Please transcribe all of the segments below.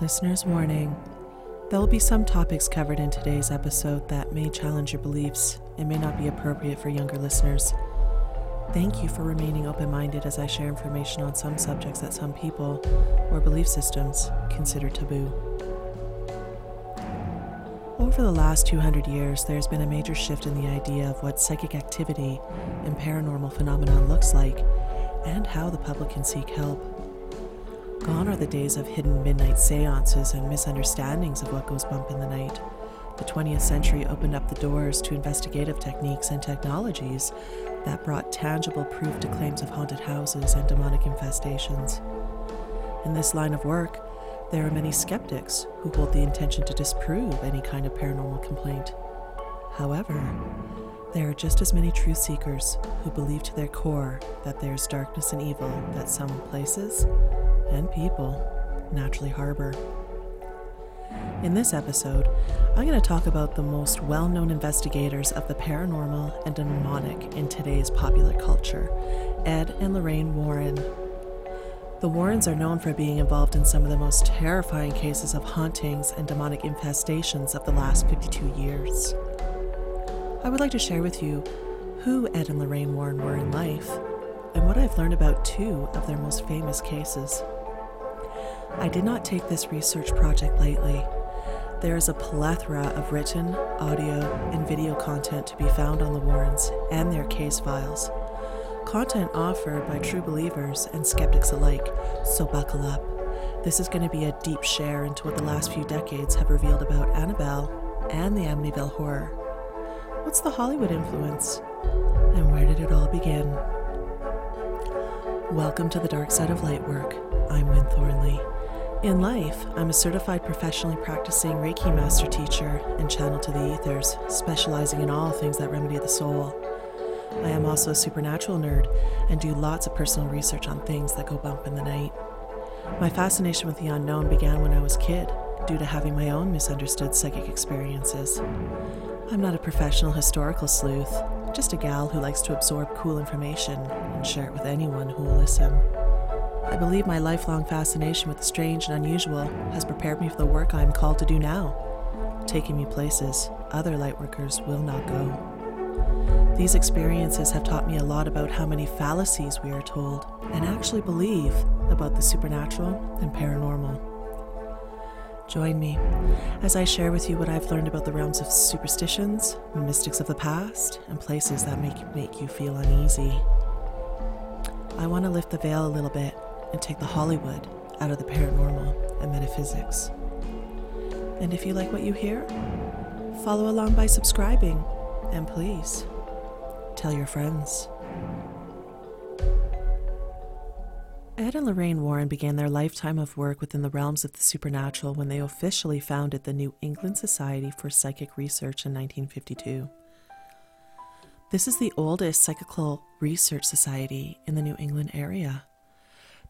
Listener's warning there will be some topics covered in today's episode that may challenge your beliefs and may not be appropriate for younger listeners. Thank you for remaining open minded as I share information on some subjects that some people or belief systems consider taboo. Over the last 200 years, there's been a major shift in the idea of what psychic activity and paranormal phenomenon looks like and how the public can seek help. Gone are the days of hidden midnight seances and misunderstandings of what goes bump in the night. The 20th century opened up the doors to investigative techniques and technologies that brought tangible proof to claims of haunted houses and demonic infestations. In this line of work, there are many skeptics who hold the intention to disprove any kind of paranormal complaint. However, there are just as many truth seekers who believe to their core that there's darkness and evil that some places and people naturally harbor. In this episode, I'm going to talk about the most well known investigators of the paranormal and demonic in today's popular culture Ed and Lorraine Warren. The Warrens are known for being involved in some of the most terrifying cases of hauntings and demonic infestations of the last 52 years. I would like to share with you who Ed and Lorraine Warren were in life and what I've learned about two of their most famous cases. I did not take this research project lightly. There is a plethora of written, audio, and video content to be found on the Warrens and their case files. Content offered by true believers and skeptics alike, so buckle up. This is going to be a deep share into what the last few decades have revealed about Annabelle and the Amityville horror. What's the Hollywood influence? And where did it all begin? Welcome to the dark side of light work. I'm Wynn Thornley. In life, I'm a certified professionally practicing Reiki master teacher and channel to the ethers, specializing in all things that remedy the soul. I am also a supernatural nerd and do lots of personal research on things that go bump in the night. My fascination with the unknown began when I was a kid, due to having my own misunderstood psychic experiences. I'm not a professional historical sleuth, just a gal who likes to absorb cool information and share it with anyone who will listen. I believe my lifelong fascination with the strange and unusual has prepared me for the work I am called to do now, taking me places other lightworkers will not go. These experiences have taught me a lot about how many fallacies we are told and actually believe about the supernatural and paranormal. Join me as I share with you what I've learned about the realms of superstitions, mystics of the past, and places that make, make you feel uneasy. I want to lift the veil a little bit and take the Hollywood out of the paranormal and metaphysics. And if you like what you hear, follow along by subscribing, and please tell your friends. Ed and Lorraine Warren began their lifetime of work within the realms of the supernatural when they officially founded the New England Society for Psychic Research in 1952. This is the oldest psychical research society in the New England area.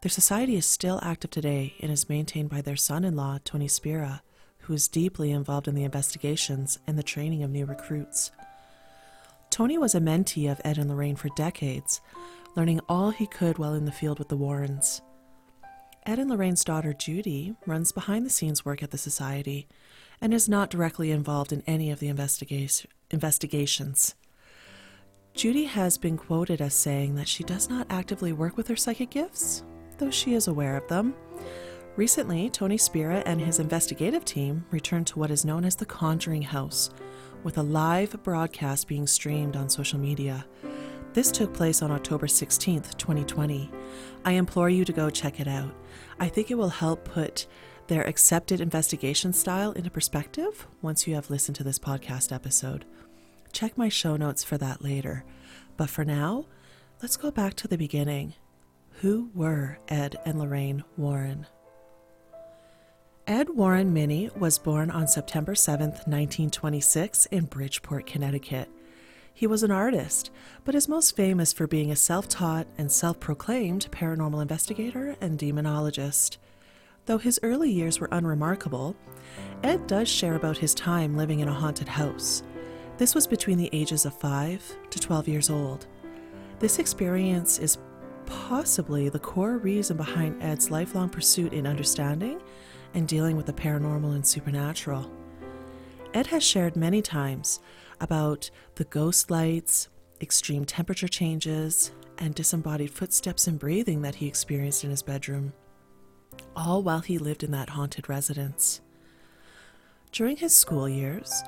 Their society is still active today and is maintained by their son in law, Tony Spera, who is deeply involved in the investigations and the training of new recruits. Tony was a mentee of Ed and Lorraine for decades, learning all he could while in the field with the Warrens. Ed and Lorraine's daughter, Judy, runs behind the scenes work at the Society and is not directly involved in any of the investiga- investigations. Judy has been quoted as saying that she does not actively work with her psychic gifts, though she is aware of them. Recently, Tony Spera and his investigative team returned to what is known as the Conjuring House, with a live broadcast being streamed on social media. This took place on October 16th, 2020. I implore you to go check it out. I think it will help put their accepted investigation style into perspective once you have listened to this podcast episode. Check my show notes for that later. But for now, let's go back to the beginning. Who were Ed and Lorraine Warren? Ed Warren Miney was born on September 7, 1926, in Bridgeport, Connecticut. He was an artist, but is most famous for being a self taught and self proclaimed paranormal investigator and demonologist. Though his early years were unremarkable, Ed does share about his time living in a haunted house. This was between the ages of 5 to 12 years old. This experience is possibly the core reason behind Ed's lifelong pursuit in understanding and dealing with the paranormal and supernatural. Ed has shared many times about the ghost lights, extreme temperature changes, and disembodied footsteps and breathing that he experienced in his bedroom, all while he lived in that haunted residence. During his school years,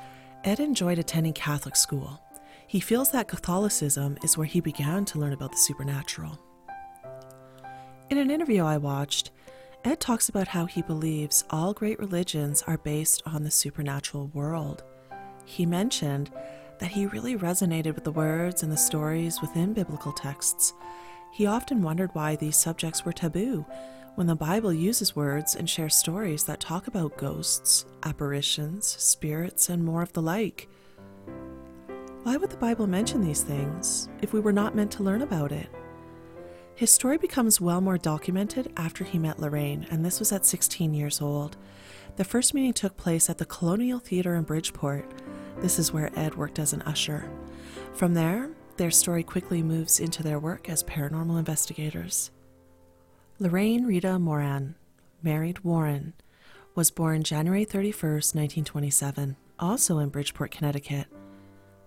Ed enjoyed attending Catholic school. He feels that Catholicism is where he began to learn about the supernatural. In an interview I watched, Ed talks about how he believes all great religions are based on the supernatural world. He mentioned that he really resonated with the words and the stories within biblical texts. He often wondered why these subjects were taboo when the Bible uses words and shares stories that talk about ghosts, apparitions, spirits, and more of the like. Why would the Bible mention these things if we were not meant to learn about it? His story becomes well more documented after he met Lorraine, and this was at 16 years old. The first meeting took place at the Colonial Theatre in Bridgeport. This is where Ed worked as an usher. From there, their story quickly moves into their work as paranormal investigators. Lorraine Rita Moran, married Warren, was born January 31, 1927, also in Bridgeport, Connecticut.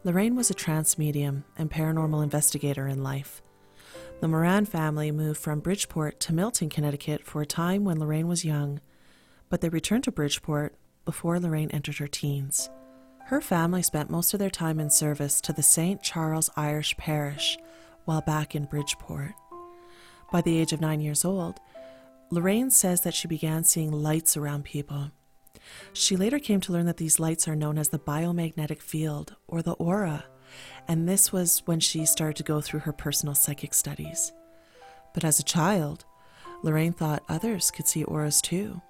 Lorraine was a trance medium and paranormal investigator in life. The Moran family moved from Bridgeport to Milton, Connecticut for a time when Lorraine was young, but they returned to Bridgeport before Lorraine entered her teens. Her family spent most of their time in service to the St. Charles Irish Parish while back in Bridgeport. By the age of nine years old, Lorraine says that she began seeing lights around people. She later came to learn that these lights are known as the biomagnetic field or the aura and this was when she started to go through her personal psychic studies. But as a child, Lorraine thought others could see auras too.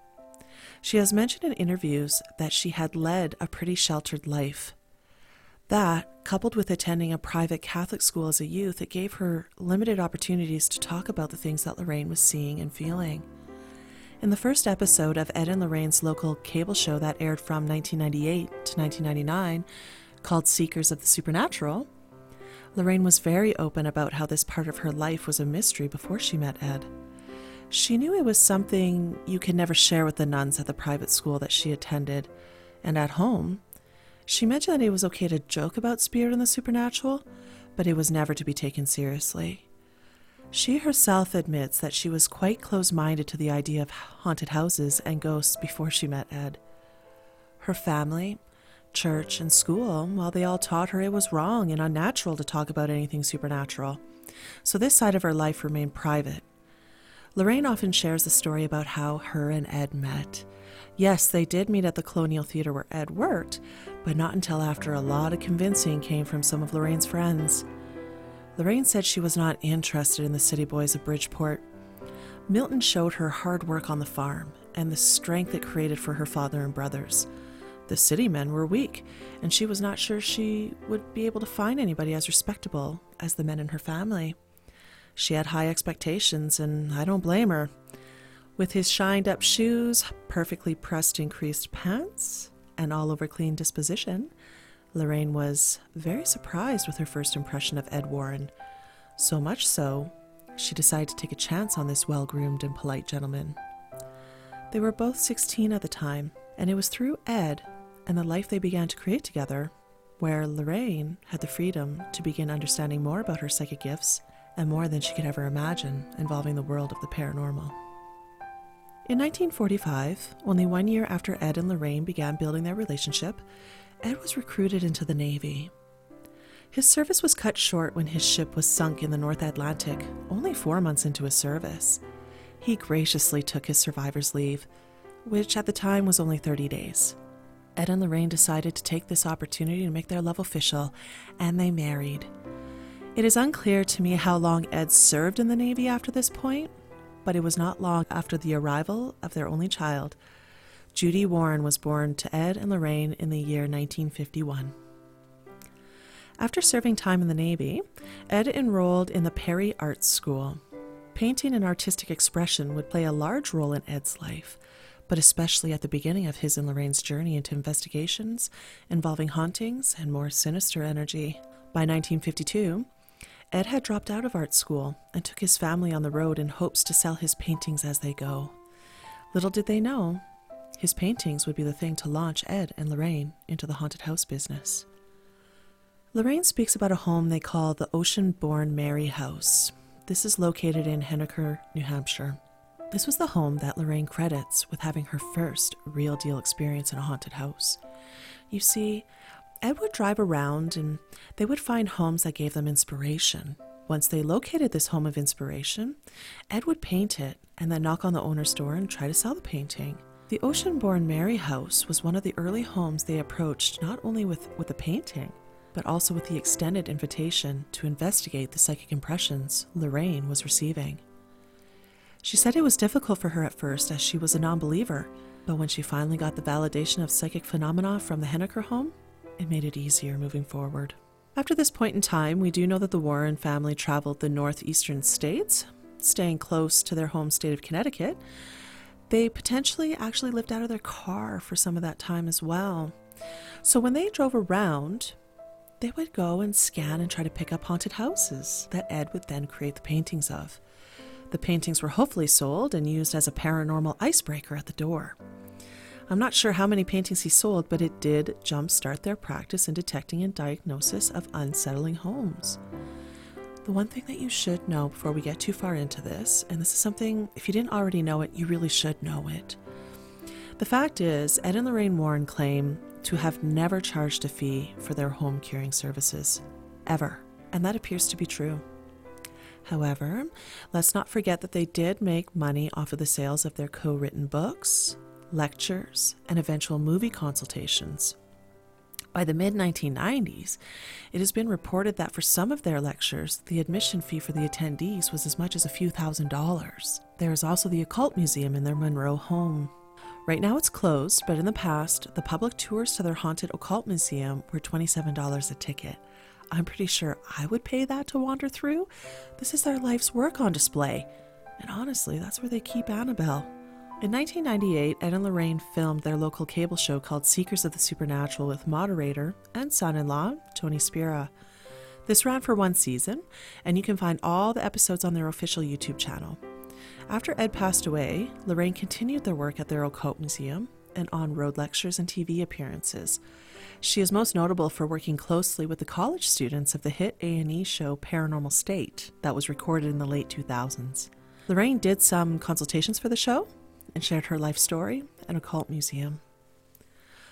She has mentioned in interviews that she had led a pretty sheltered life. That, coupled with attending a private Catholic school as a youth, it gave her limited opportunities to talk about the things that Lorraine was seeing and feeling. In the first episode of Ed and Lorraine's local cable show that aired from 1998 to 1999, called Seekers of the Supernatural, Lorraine was very open about how this part of her life was a mystery before she met Ed. She knew it was something you could never share with the nuns at the private school that she attended, and at home, she mentioned that it was okay to joke about spirit and the supernatural, but it was never to be taken seriously. She herself admits that she was quite close minded to the idea of haunted houses and ghosts before she met Ed. Her family, church, and school, well, they all taught her it was wrong and unnatural to talk about anything supernatural. So this side of her life remained private. Lorraine often shares the story about how her and Ed met. Yes, they did meet at the Colonial Theatre where Ed worked, but not until after a lot of convincing came from some of Lorraine's friends. Lorraine said she was not interested in the city boys of Bridgeport. Milton showed her hard work on the farm and the strength it created for her father and brothers. The city men were weak, and she was not sure she would be able to find anybody as respectable as the men in her family. She had high expectations, and I don't blame her. With his shined up shoes, perfectly pressed increased pants, and all over clean disposition, Lorraine was very surprised with her first impression of Ed Warren. So much so, she decided to take a chance on this well groomed and polite gentleman. They were both 16 at the time, and it was through Ed and the life they began to create together, where Lorraine had the freedom to begin understanding more about her psychic gifts and more than she could ever imagine involving the world of the paranormal. In 1945, only one year after Ed and Lorraine began building their relationship, Ed was recruited into the Navy. His service was cut short when his ship was sunk in the North Atlantic, only four months into his service. He graciously took his survivor's leave, which at the time was only 30 days. Ed and Lorraine decided to take this opportunity to make their love official, and they married. It is unclear to me how long Ed served in the Navy after this point, but it was not long after the arrival of their only child. Judy Warren was born to Ed and Lorraine in the year 1951. After serving time in the Navy, Ed enrolled in the Perry Arts School. Painting and artistic expression would play a large role in Ed's life but especially at the beginning of his and Lorraine's journey into investigations involving hauntings and more sinister energy. By 1952, Ed had dropped out of art school and took his family on the road in hopes to sell his paintings as they go. Little did they know, His paintings would be the thing to launch Ed and Lorraine into the haunted house business. Lorraine speaks about a home they call the Ocean Born Mary House. This is located in Henniker, New Hampshire. This was the home that Lorraine credits with having her first real deal experience in a haunted house. You see, Ed would drive around and they would find homes that gave them inspiration. Once they located this home of inspiration, Ed would paint it and then knock on the owner's door and try to sell the painting. The Ocean Born Mary House was one of the early homes they approached not only with, with the painting, but also with the extended invitation to investigate the psychic impressions Lorraine was receiving. She said it was difficult for her at first as she was a non believer, but when she finally got the validation of psychic phenomena from the Henniker home, it made it easier moving forward. After this point in time, we do know that the Warren family traveled the northeastern states, staying close to their home state of Connecticut. They potentially actually lived out of their car for some of that time as well. So when they drove around, they would go and scan and try to pick up haunted houses that Ed would then create the paintings of. The paintings were hopefully sold and used as a paranormal icebreaker at the door. I'm not sure how many paintings he sold, but it did jumpstart their practice in detecting and diagnosis of unsettling homes. The one thing that you should know before we get too far into this, and this is something, if you didn't already know it, you really should know it. The fact is, Ed and Lorraine Warren claim to have never charged a fee for their home curing services, ever, and that appears to be true. However, let's not forget that they did make money off of the sales of their co written books, lectures, and eventual movie consultations. By the mid 1990s, it has been reported that for some of their lectures, the admission fee for the attendees was as much as a few thousand dollars. There is also the Occult Museum in their Monroe home. Right now it's closed, but in the past, the public tours to their haunted occult museum were $27 a ticket. I'm pretty sure I would pay that to wander through. This is their life's work on display. And honestly, that's where they keep Annabelle. In 1998, Ed and Lorraine filmed their local cable show called Seekers of the Supernatural with moderator and son in law, Tony Spera. This ran for one season, and you can find all the episodes on their official YouTube channel. After Ed passed away, Lorraine continued their work at their occult museum and on road lectures and TV appearances. She is most notable for working closely with the college students of the hit A&E show Paranormal State that was recorded in the late 2000s. Lorraine did some consultations for the show and shared her life story at Occult Museum.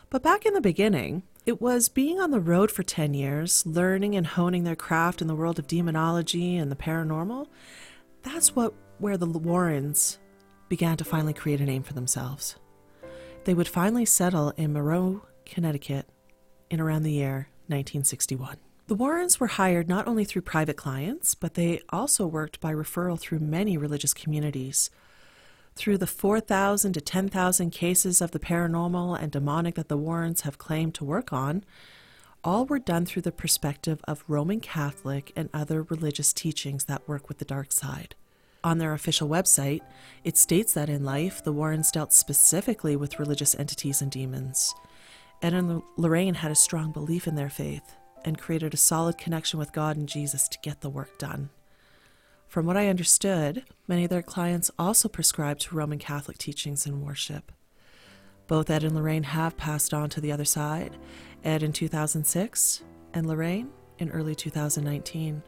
But back in the beginning, it was being on the road for 10 years, learning and honing their craft in the world of demonology and the paranormal. That's what where the Warrens began to finally create a name for themselves. They would finally settle in Monroe, Connecticut in around the year 1961. The Warrens were hired not only through private clients, but they also worked by referral through many religious communities. Through the 4,000 to 10,000 cases of the paranormal and demonic that the Warrens have claimed to work on, all were done through the perspective of Roman Catholic and other religious teachings that work with the dark side. On their official website, it states that in life, the Warrens dealt specifically with religious entities and demons. Ed and Lorraine had a strong belief in their faith and created a solid connection with God and Jesus to get the work done. From what I understood, many of their clients also prescribed to Roman Catholic teachings and worship. Both Ed and Lorraine have passed on to the other side, Ed in 2006 and Lorraine in early 2019.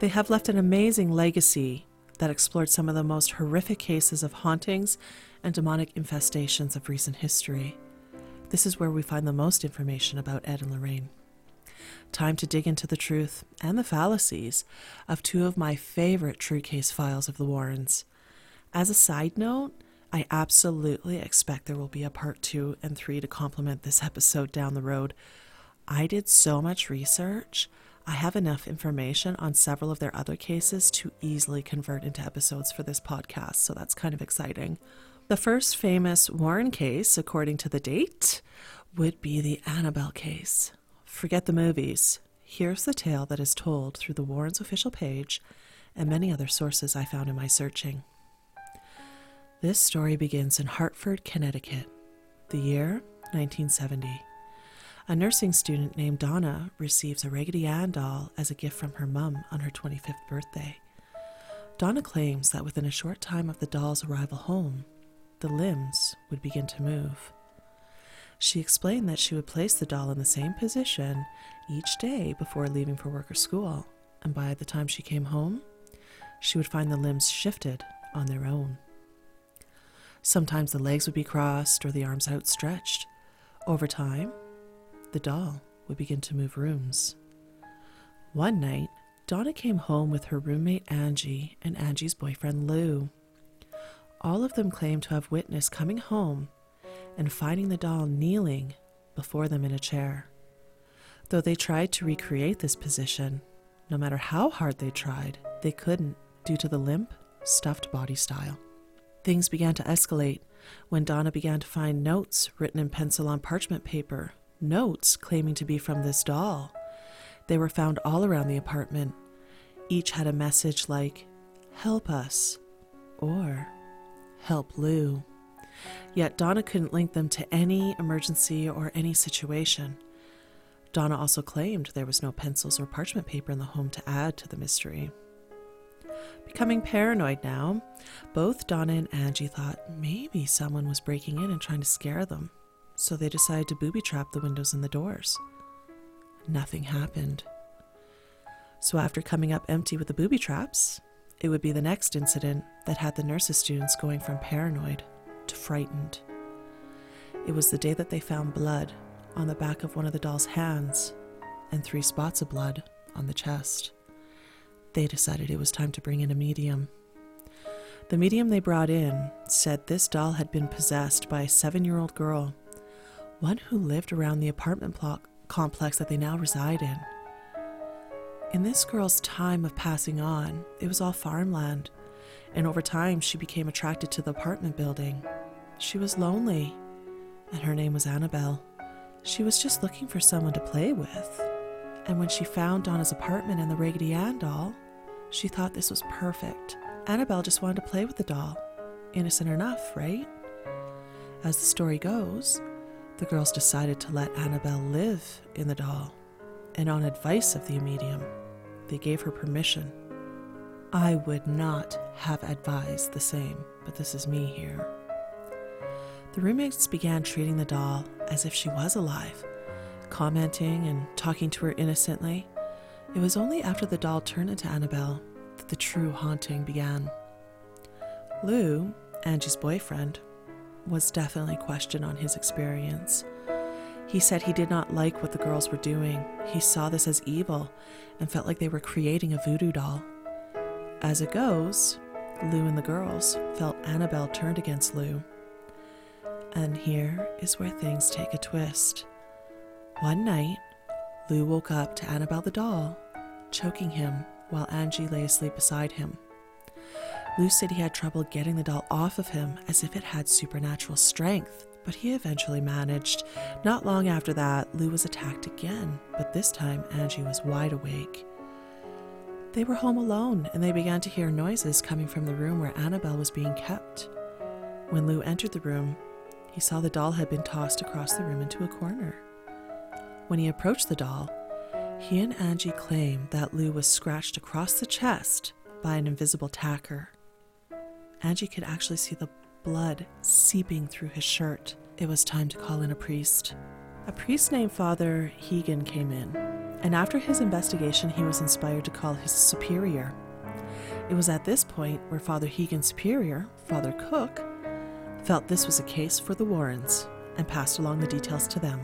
They have left an amazing legacy that explored some of the most horrific cases of hauntings and demonic infestations of recent history. This is where we find the most information about Ed and Lorraine. Time to dig into the truth and the fallacies of two of my favorite true case files of the Warrens. As a side note, I absolutely expect there will be a part two and three to complement this episode down the road. I did so much research. I have enough information on several of their other cases to easily convert into episodes for this podcast, so that's kind of exciting. The first famous Warren case, according to the date, would be the Annabelle case. Forget the movies. Here's the tale that is told through the Warrens' official page and many other sources I found in my searching. This story begins in Hartford, Connecticut, the year 1970. A nursing student named Donna receives a Raggedy Ann doll as a gift from her mum on her 25th birthday. Donna claims that within a short time of the doll's arrival home, the limbs would begin to move. She explained that she would place the doll in the same position each day before leaving for work or school, and by the time she came home, she would find the limbs shifted on their own. Sometimes the legs would be crossed or the arms outstretched. Over time, the doll would begin to move rooms. One night, Donna came home with her roommate Angie and Angie's boyfriend Lou. All of them claimed to have witnessed coming home and finding the doll kneeling before them in a chair. Though they tried to recreate this position, no matter how hard they tried, they couldn't due to the limp, stuffed body style. Things began to escalate when Donna began to find notes written in pencil on parchment paper, notes claiming to be from this doll. They were found all around the apartment. Each had a message like, Help us, or Help Lou. Yet Donna couldn't link them to any emergency or any situation. Donna also claimed there was no pencils or parchment paper in the home to add to the mystery. Becoming paranoid now, both Donna and Angie thought maybe someone was breaking in and trying to scare them, so they decided to booby trap the windows and the doors. Nothing happened. So, after coming up empty with the booby traps, it would be the next incident that had the nurses' students going from paranoid to frightened. It was the day that they found blood on the back of one of the doll's hands and three spots of blood on the chest. They decided it was time to bring in a medium. The medium they brought in said this doll had been possessed by a seven year old girl, one who lived around the apartment block complex that they now reside in. In this girl's time of passing on, it was all farmland, and over time she became attracted to the apartment building. She was lonely, and her name was Annabelle. She was just looking for someone to play with. And when she found Donna's apartment and the Raggedy Ann doll, she thought this was perfect. Annabelle just wanted to play with the doll. Innocent enough, right? As the story goes, the girls decided to let Annabelle live in the doll, and on advice of the medium, they gave her permission. I would not have advised the same, but this is me here. The roommates began treating the doll as if she was alive, commenting and talking to her innocently. It was only after the doll turned into Annabelle that the true haunting began. Lou, Angie's boyfriend, was definitely questioned on his experience. He said he did not like what the girls were doing. He saw this as evil and felt like they were creating a voodoo doll. As it goes, Lou and the girls felt Annabelle turned against Lou. And here is where things take a twist. One night, Lou woke up to Annabelle the doll, choking him while Angie lay asleep beside him. Lou said he had trouble getting the doll off of him as if it had supernatural strength, but he eventually managed. Not long after that, Lou was attacked again, but this time Angie was wide awake. They were home alone and they began to hear noises coming from the room where Annabelle was being kept. When Lou entered the room, he saw the doll had been tossed across the room into a corner. When he approached the doll, he and Angie claimed that Lou was scratched across the chest by an invisible tacker. Angie could actually see the blood seeping through his shirt. It was time to call in a priest. A priest named Father Hegan came in, and after his investigation, he was inspired to call his superior. It was at this point where Father Hegan's superior, Father Cook, felt this was a case for the Warrens and passed along the details to them.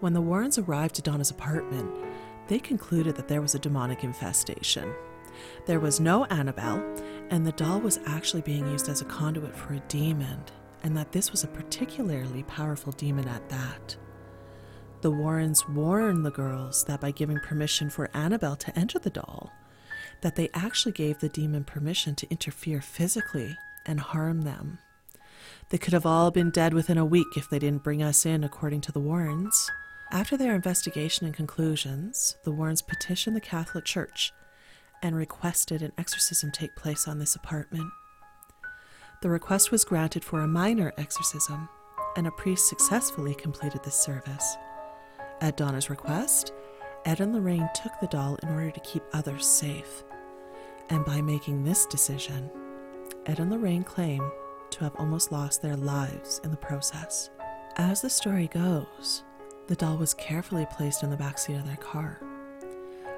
When the Warrens arrived at Donna's apartment, they concluded that there was a demonic infestation. There was no Annabelle, and the doll was actually being used as a conduit for a demon, and that this was a particularly powerful demon at that. The Warrens warned the girls that by giving permission for Annabelle to enter the doll, that they actually gave the demon permission to interfere physically and harm them. They could have all been dead within a week if they didn't bring us in, according to the Warrens. After their investigation and conclusions, the Warrens petitioned the Catholic Church and requested an exorcism take place on this apartment. The request was granted for a minor exorcism, and a priest successfully completed this service. At Donna's request, Ed and Lorraine took the doll in order to keep others safe. And by making this decision, Ed and Lorraine claim to have almost lost their lives in the process. As the story goes, the doll was carefully placed in the backseat of their car.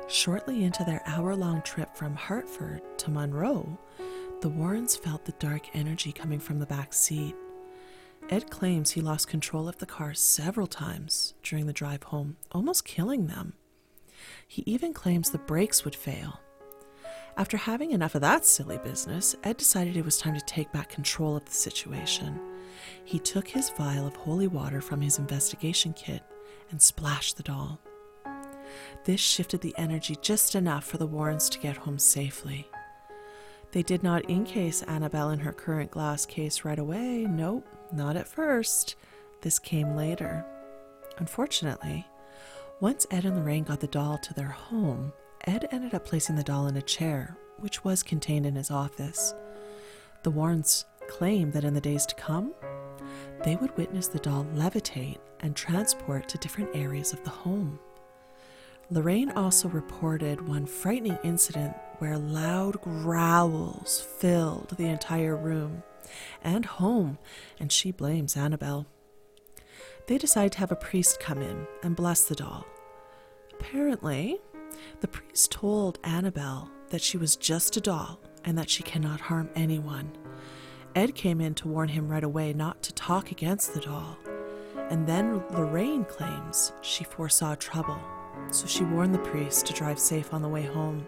Shortly into their hour long trip from Hartford to Monroe, the Warrens felt the dark energy coming from the back seat. Ed claims he lost control of the car several times during the drive home, almost killing them. He even claims the brakes would fail. After having enough of that silly business, Ed decided it was time to take back control of the situation. He took his vial of holy water from his investigation kit and splashed the doll. This shifted the energy just enough for the Warrens to get home safely. They did not encase Annabelle in her current glass case right away. Nope, not at first. This came later. Unfortunately, once Ed and Lorraine got the doll to their home, Ed ended up placing the doll in a chair, which was contained in his office. The Warrens claimed that in the days to come, they would witness the doll levitate and transport to different areas of the home. Lorraine also reported one frightening incident where loud growls filled the entire room and home, and she blames Annabelle. They decide to have a priest come in and bless the doll. Apparently, the priest told Annabelle that she was just a doll and that she cannot harm anyone. Ed came in to warn him right away not to talk against the doll. And then Lorraine claims she foresaw trouble, so she warned the priest to drive safe on the way home.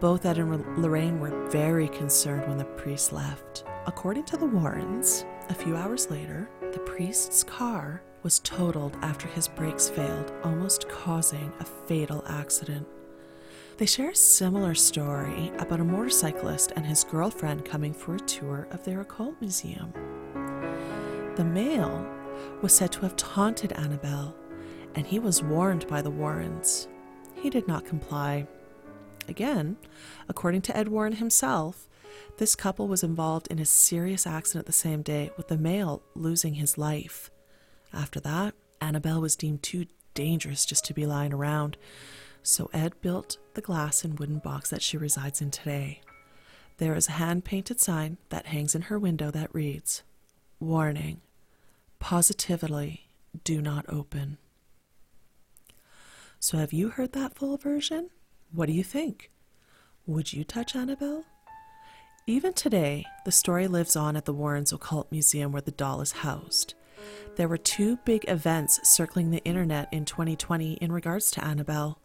Both Ed and Lorraine were very concerned when the priest left. According to the Warrens, a few hours later, the priest's car was totaled after his brakes failed, almost causing a fatal accident. They share a similar story about a motorcyclist and his girlfriend coming for a tour of their occult museum. The male was said to have taunted Annabelle, and he was warned by the Warrens. He did not comply. Again, according to Ed Warren himself, this couple was involved in a serious accident the same day, with the male losing his life. After that, Annabelle was deemed too dangerous just to be lying around, so Ed built the glass and wooden box that she resides in today. There is a hand painted sign that hangs in her window that reads Warning, positively do not open. So, have you heard that full version? What do you think? Would you touch Annabelle? Even today, the story lives on at the Warrens Occult Museum where the doll is housed. There were two big events circling the internet in 2020 in regards to Annabelle.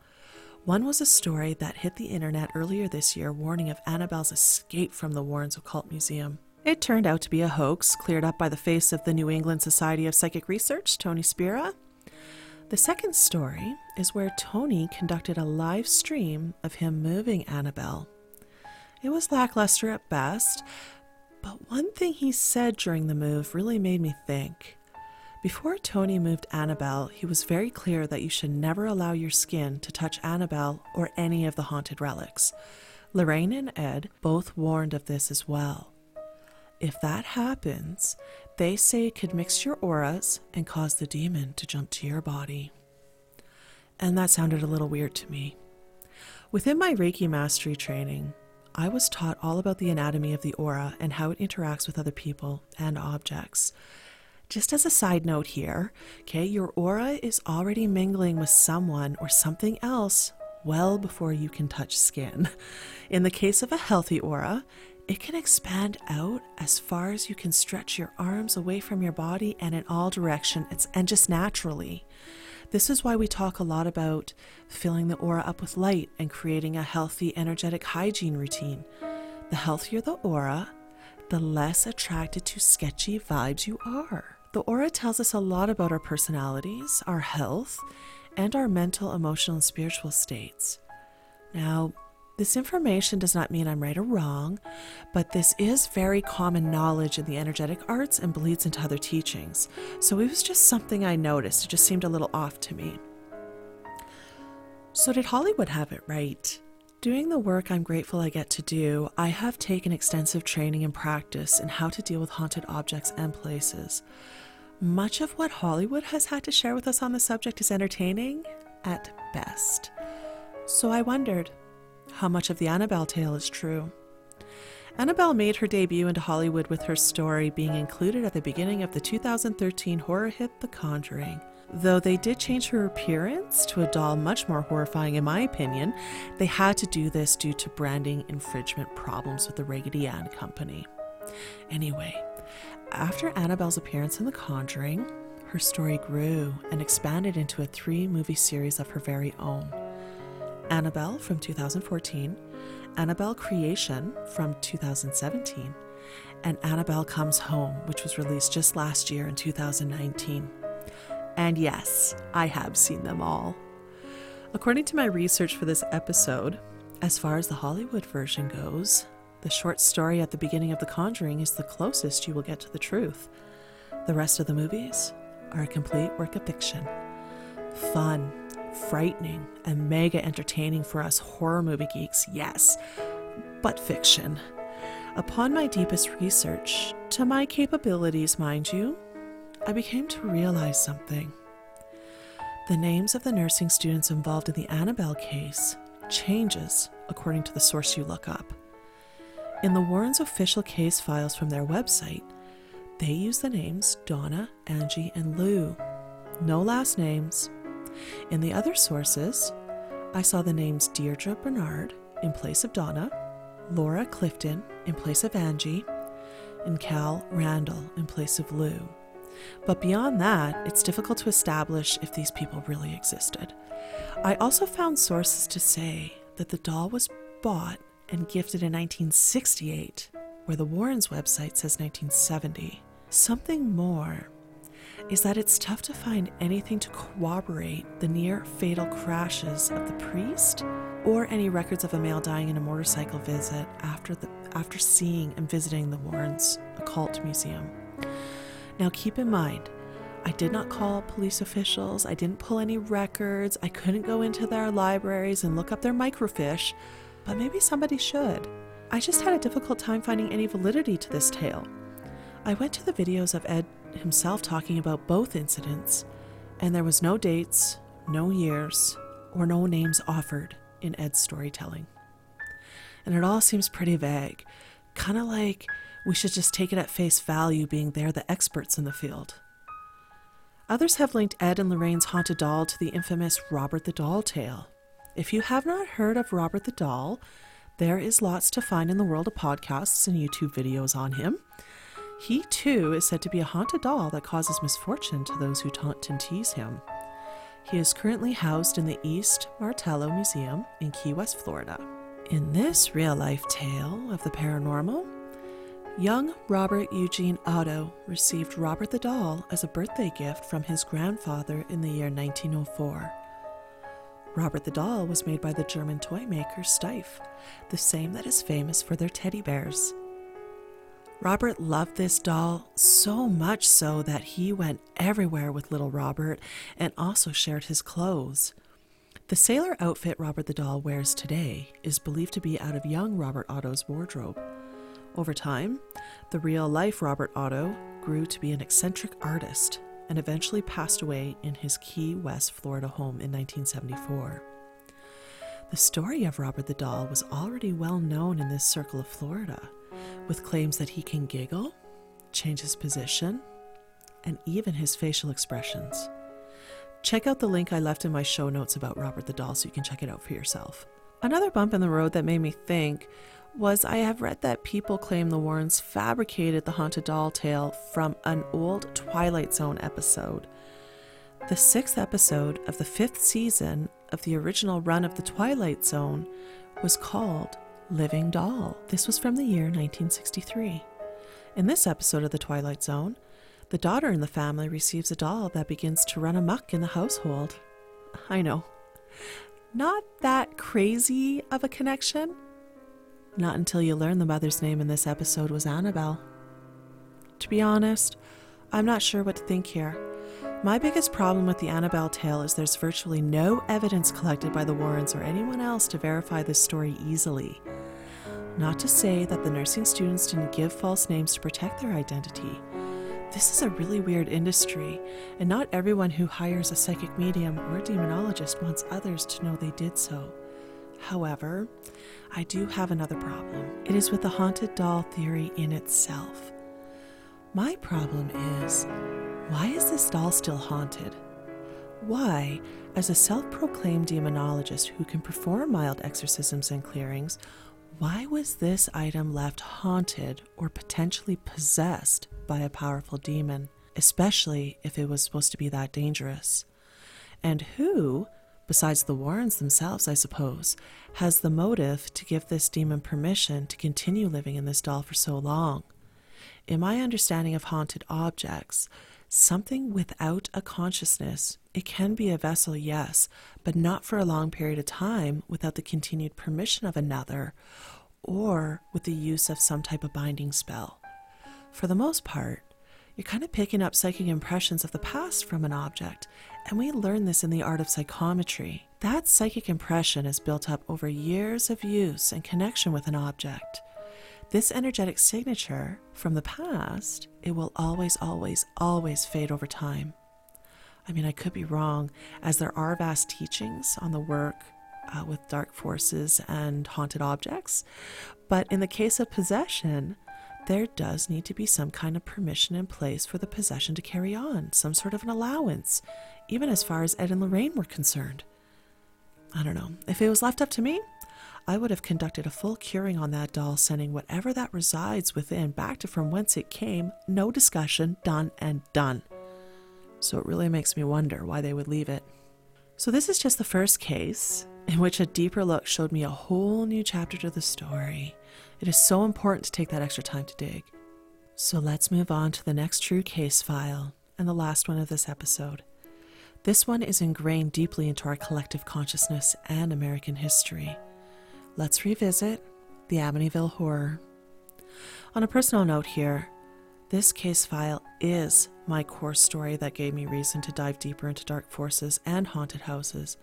One was a story that hit the internet earlier this year warning of Annabelle's escape from the Warrens Occult Museum. It turned out to be a hoax cleared up by the face of the New England Society of Psychic Research, Tony Spera. the second story is where Tony conducted a live stream of him moving Annabelle. It was lackluster at best, but one thing he said during the move really made me think. Before Tony moved Annabelle, he was very clear that you should never allow your skin to touch Annabelle or any of the haunted relics. Lorraine and Ed both warned of this as well. If that happens, they say it could mix your auras and cause the demon to jump to your body. And that sounded a little weird to me. Within my Reiki Mastery training, I was taught all about the anatomy of the aura and how it interacts with other people and objects. Just as a side note here, okay, your aura is already mingling with someone or something else well before you can touch skin. In the case of a healthy aura, it can expand out as far as you can stretch your arms away from your body and in all directions and just naturally. This is why we talk a lot about filling the aura up with light and creating a healthy energetic hygiene routine. The healthier the aura, the less attracted to sketchy vibes you are. The aura tells us a lot about our personalities, our health, and our mental, emotional, and spiritual states. Now, this information does not mean I'm right or wrong, but this is very common knowledge in the energetic arts and bleeds into other teachings. So it was just something I noticed. It just seemed a little off to me. So, did Hollywood have it right? Doing the work I'm grateful I get to do, I have taken extensive training and practice in how to deal with haunted objects and places. Much of what Hollywood has had to share with us on the subject is entertaining at best. So I wondered how much of the Annabelle tale is true. Annabelle made her debut into Hollywood with her story being included at the beginning of the 2013 horror hit The Conjuring. Though they did change her appearance to a doll much more horrifying, in my opinion, they had to do this due to branding infringement problems with the Raggedy Ann Company. Anyway, after Annabelle's appearance in The Conjuring, her story grew and expanded into a three movie series of her very own Annabelle from 2014, Annabelle Creation from 2017, and Annabelle Comes Home, which was released just last year in 2019. And yes, I have seen them all. According to my research for this episode, as far as the Hollywood version goes, the short story at the beginning of The Conjuring is the closest you will get to the truth. The rest of the movies are a complete work of fiction. Fun, frightening, and mega entertaining for us horror movie geeks, yes, but fiction. Upon my deepest research, to my capabilities, mind you, I became to realize something. The names of the nursing students involved in the Annabelle case changes according to the source you look up. In the Warrens' official case files from their website, they use the names Donna, Angie, and Lou. No last names. In the other sources, I saw the names Deirdre Bernard in place of Donna, Laura Clifton in place of Angie, and Cal Randall in place of Lou. But beyond that, it's difficult to establish if these people really existed. I also found sources to say that the doll was bought and gifted in 1968, where the Warrens website says 1970. Something more is that it's tough to find anything to corroborate the near fatal crashes of the priest or any records of a male dying in a motorcycle visit after the after seeing and visiting the Warrens Occult Museum. Now, keep in mind, I did not call police officials, I didn't pull any records, I couldn't go into their libraries and look up their microfiche, but maybe somebody should. I just had a difficult time finding any validity to this tale. I went to the videos of Ed himself talking about both incidents, and there was no dates, no years, or no names offered in Ed's storytelling. And it all seems pretty vague, kind of like we should just take it at face value, being they're the experts in the field. Others have linked Ed and Lorraine's haunted doll to the infamous Robert the Doll tale. If you have not heard of Robert the Doll, there is lots to find in the world of podcasts and YouTube videos on him. He too is said to be a haunted doll that causes misfortune to those who taunt and tease him. He is currently housed in the East Martello Museum in Key West, Florida. In this real life tale of the paranormal, Young Robert Eugene Otto received Robert the Doll as a birthday gift from his grandfather in the year 1904. Robert the Doll was made by the German toy maker Steiff, the same that is famous for their teddy bears. Robert loved this doll so much so that he went everywhere with little Robert and also shared his clothes. The sailor outfit Robert the Doll wears today is believed to be out of young Robert Otto's wardrobe. Over time, the real life Robert Otto grew to be an eccentric artist and eventually passed away in his Key West, Florida home in 1974. The story of Robert the Doll was already well known in this circle of Florida, with claims that he can giggle, change his position, and even his facial expressions. Check out the link I left in my show notes about Robert the Doll so you can check it out for yourself. Another bump in the road that made me think was I have read that people claim the Warrens fabricated the haunted doll tale from an old Twilight Zone episode. The sixth episode of the fifth season of the original run of The Twilight Zone was called Living Doll. This was from the year 1963. In this episode of The Twilight Zone, the daughter in the family receives a doll that begins to run amuck in the household. I know. Not that crazy of a connection, not until you learn the mother's name in this episode was Annabelle. To be honest, I'm not sure what to think here. My biggest problem with the Annabelle tale is there's virtually no evidence collected by the Warrens or anyone else to verify this story easily. Not to say that the nursing students didn't give false names to protect their identity. This is a really weird industry, and not everyone who hires a psychic medium or demonologist wants others to know they did so. However, I do have another problem. It is with the haunted doll theory in itself. My problem is why is this doll still haunted? Why, as a self proclaimed demonologist who can perform mild exorcisms and clearings, why was this item left haunted or potentially possessed by a powerful demon, especially if it was supposed to be that dangerous? And who, besides the Warrens themselves, I suppose, has the motive to give this demon permission to continue living in this doll for so long? In my understanding of haunted objects, something without a consciousness, it can be a vessel, yes, but not for a long period of time without the continued permission of another or with the use of some type of binding spell. For the most part, you're kind of picking up psychic impressions of the past from an object, and we learn this in the art of psychometry. That psychic impression is built up over years of use and connection with an object. This energetic signature from the past, it will always, always, always fade over time. I mean, I could be wrong, as there are vast teachings on the work uh, with dark forces and haunted objects, but in the case of possession, there does need to be some kind of permission in place for the possession to carry on, some sort of an allowance, even as far as Ed and Lorraine were concerned. I don't know. If it was left up to me, I would have conducted a full curing on that doll, sending whatever that resides within back to from whence it came, no discussion, done and done. So it really makes me wonder why they would leave it. So, this is just the first case in which a deeper look showed me a whole new chapter to the story. It is so important to take that extra time to dig. So, let's move on to the next true case file and the last one of this episode. This one is ingrained deeply into our collective consciousness and American history. Let's revisit the Amityville Horror. On a personal note here, this case file is my core story that gave me reason to dive deeper into dark forces and haunted houses.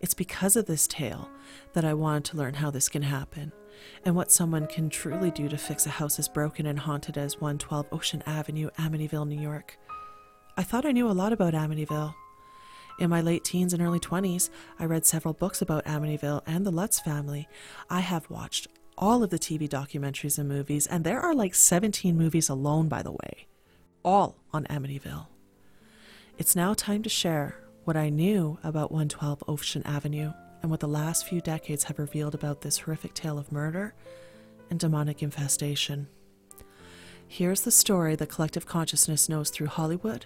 It's because of this tale that I wanted to learn how this can happen and what someone can truly do to fix a house as broken and haunted as 112 Ocean Avenue, Amityville, New York. I thought I knew a lot about Amityville. In my late teens and early 20s, I read several books about Amityville and the Lutz family. I have watched all of the TV documentaries and movies, and there are like 17 movies alone, by the way, all on Amityville. It's now time to share what I knew about 112 Ocean Avenue and what the last few decades have revealed about this horrific tale of murder and demonic infestation. Here's the story the collective consciousness knows through Hollywood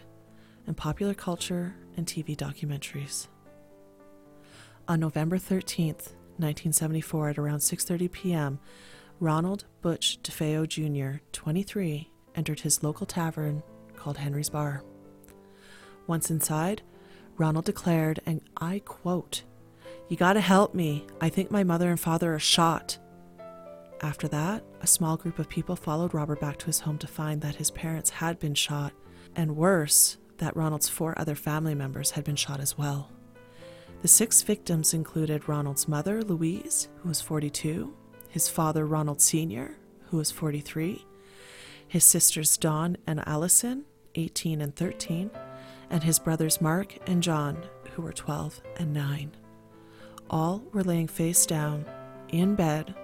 and popular culture and TV documentaries. On November 13th, 1974 at around 6:30 p.m., Ronald Butch DeFeo Jr., 23, entered his local tavern called Henry's Bar. Once inside, Ronald declared, and I quote, You gotta help me. I think my mother and father are shot. After that, a small group of people followed Robert back to his home to find that his parents had been shot, and worse, that Ronald's four other family members had been shot as well. The six victims included Ronald's mother, Louise, who was 42, his father, Ronald Sr., who was 43, his sisters, Dawn and Allison, 18 and 13, and his brothers, Mark and John, who were 12 and 9. All were laying face down, in bed,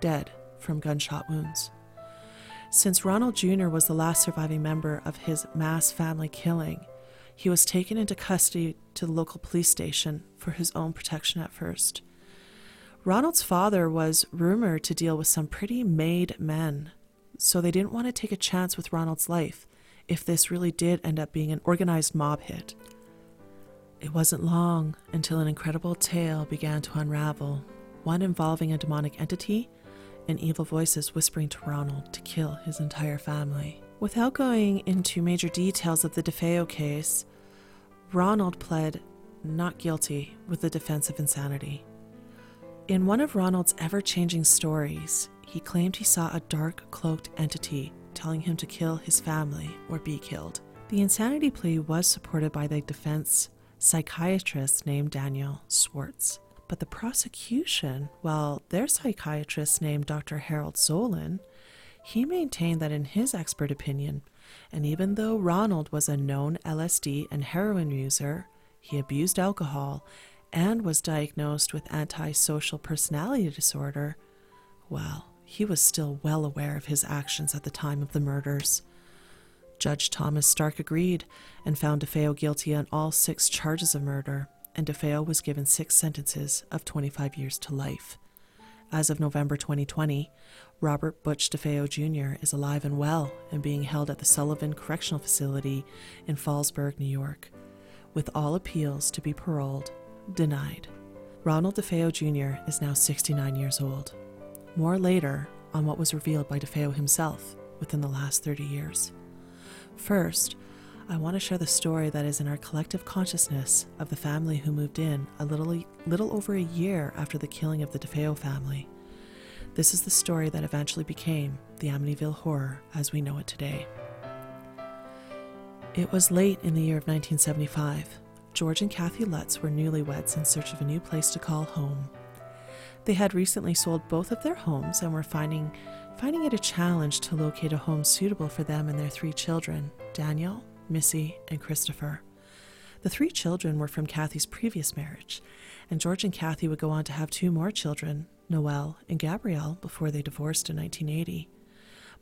dead from gunshot wounds. Since Ronald Jr. was the last surviving member of his mass family killing, he was taken into custody to the local police station for his own protection at first. Ronald's father was rumored to deal with some pretty made men, so they didn't want to take a chance with Ronald's life if this really did end up being an organized mob hit. It wasn't long until an incredible tale began to unravel, one involving a demonic entity and evil voices whispering to Ronald to kill his entire family. Without going into major details of the DeFeo case, Ronald pled not guilty with the defense of insanity. In one of Ronald's ever changing stories, he claimed he saw a dark cloaked entity telling him to kill his family or be killed. The insanity plea was supported by the defense psychiatrist named Daniel Schwartz. But the prosecution, well, their psychiatrist named Dr. Harold Zolan, he maintained that in his expert opinion, and even though Ronald was a known LSD and heroin user, he abused alcohol and was diagnosed with antisocial personality disorder, well, he was still well aware of his actions at the time of the murders. Judge Thomas Stark agreed and found DeFeo guilty on all six charges of murder, and DeFeo was given six sentences of 25 years to life. As of November 2020, Robert Butch DeFeo Jr. is alive and well and being held at the Sullivan Correctional Facility in Fallsburg, New York, with all appeals to be paroled denied. Ronald DeFeo Jr. is now 69 years old. More later on what was revealed by DeFeo himself within the last 30 years. First, I want to share the story that is in our collective consciousness of the family who moved in a little, little over a year after the killing of the DeFeo family. This is the story that eventually became the Amityville Horror as we know it today. It was late in the year of 1975. George and Kathy Lutz were newlyweds in search of a new place to call home. They had recently sold both of their homes and were finding finding it a challenge to locate a home suitable for them and their three children Daniel, Missy, and Christopher. The three children were from Kathy's previous marriage, and George and Kathy would go on to have two more children, Noel and Gabrielle, before they divorced in 1980.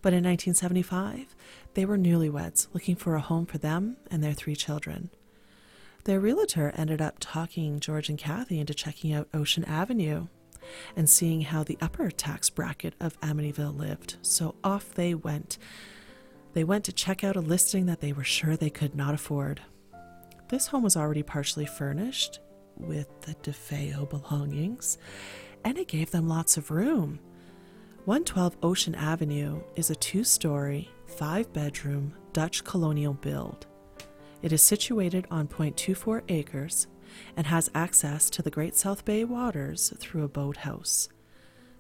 But in 1975, they were newlyweds looking for a home for them and their three children. Their realtor ended up talking George and Kathy into checking out Ocean Avenue and seeing how the upper tax bracket of Amityville lived. So off they went. They went to check out a listing that they were sure they could not afford. This home was already partially furnished with the DeFeo belongings, and it gave them lots of room. 112 Ocean Avenue is a two story, five bedroom Dutch colonial build. It is situated on 0.24 acres and has access to the Great South Bay waters through a boathouse.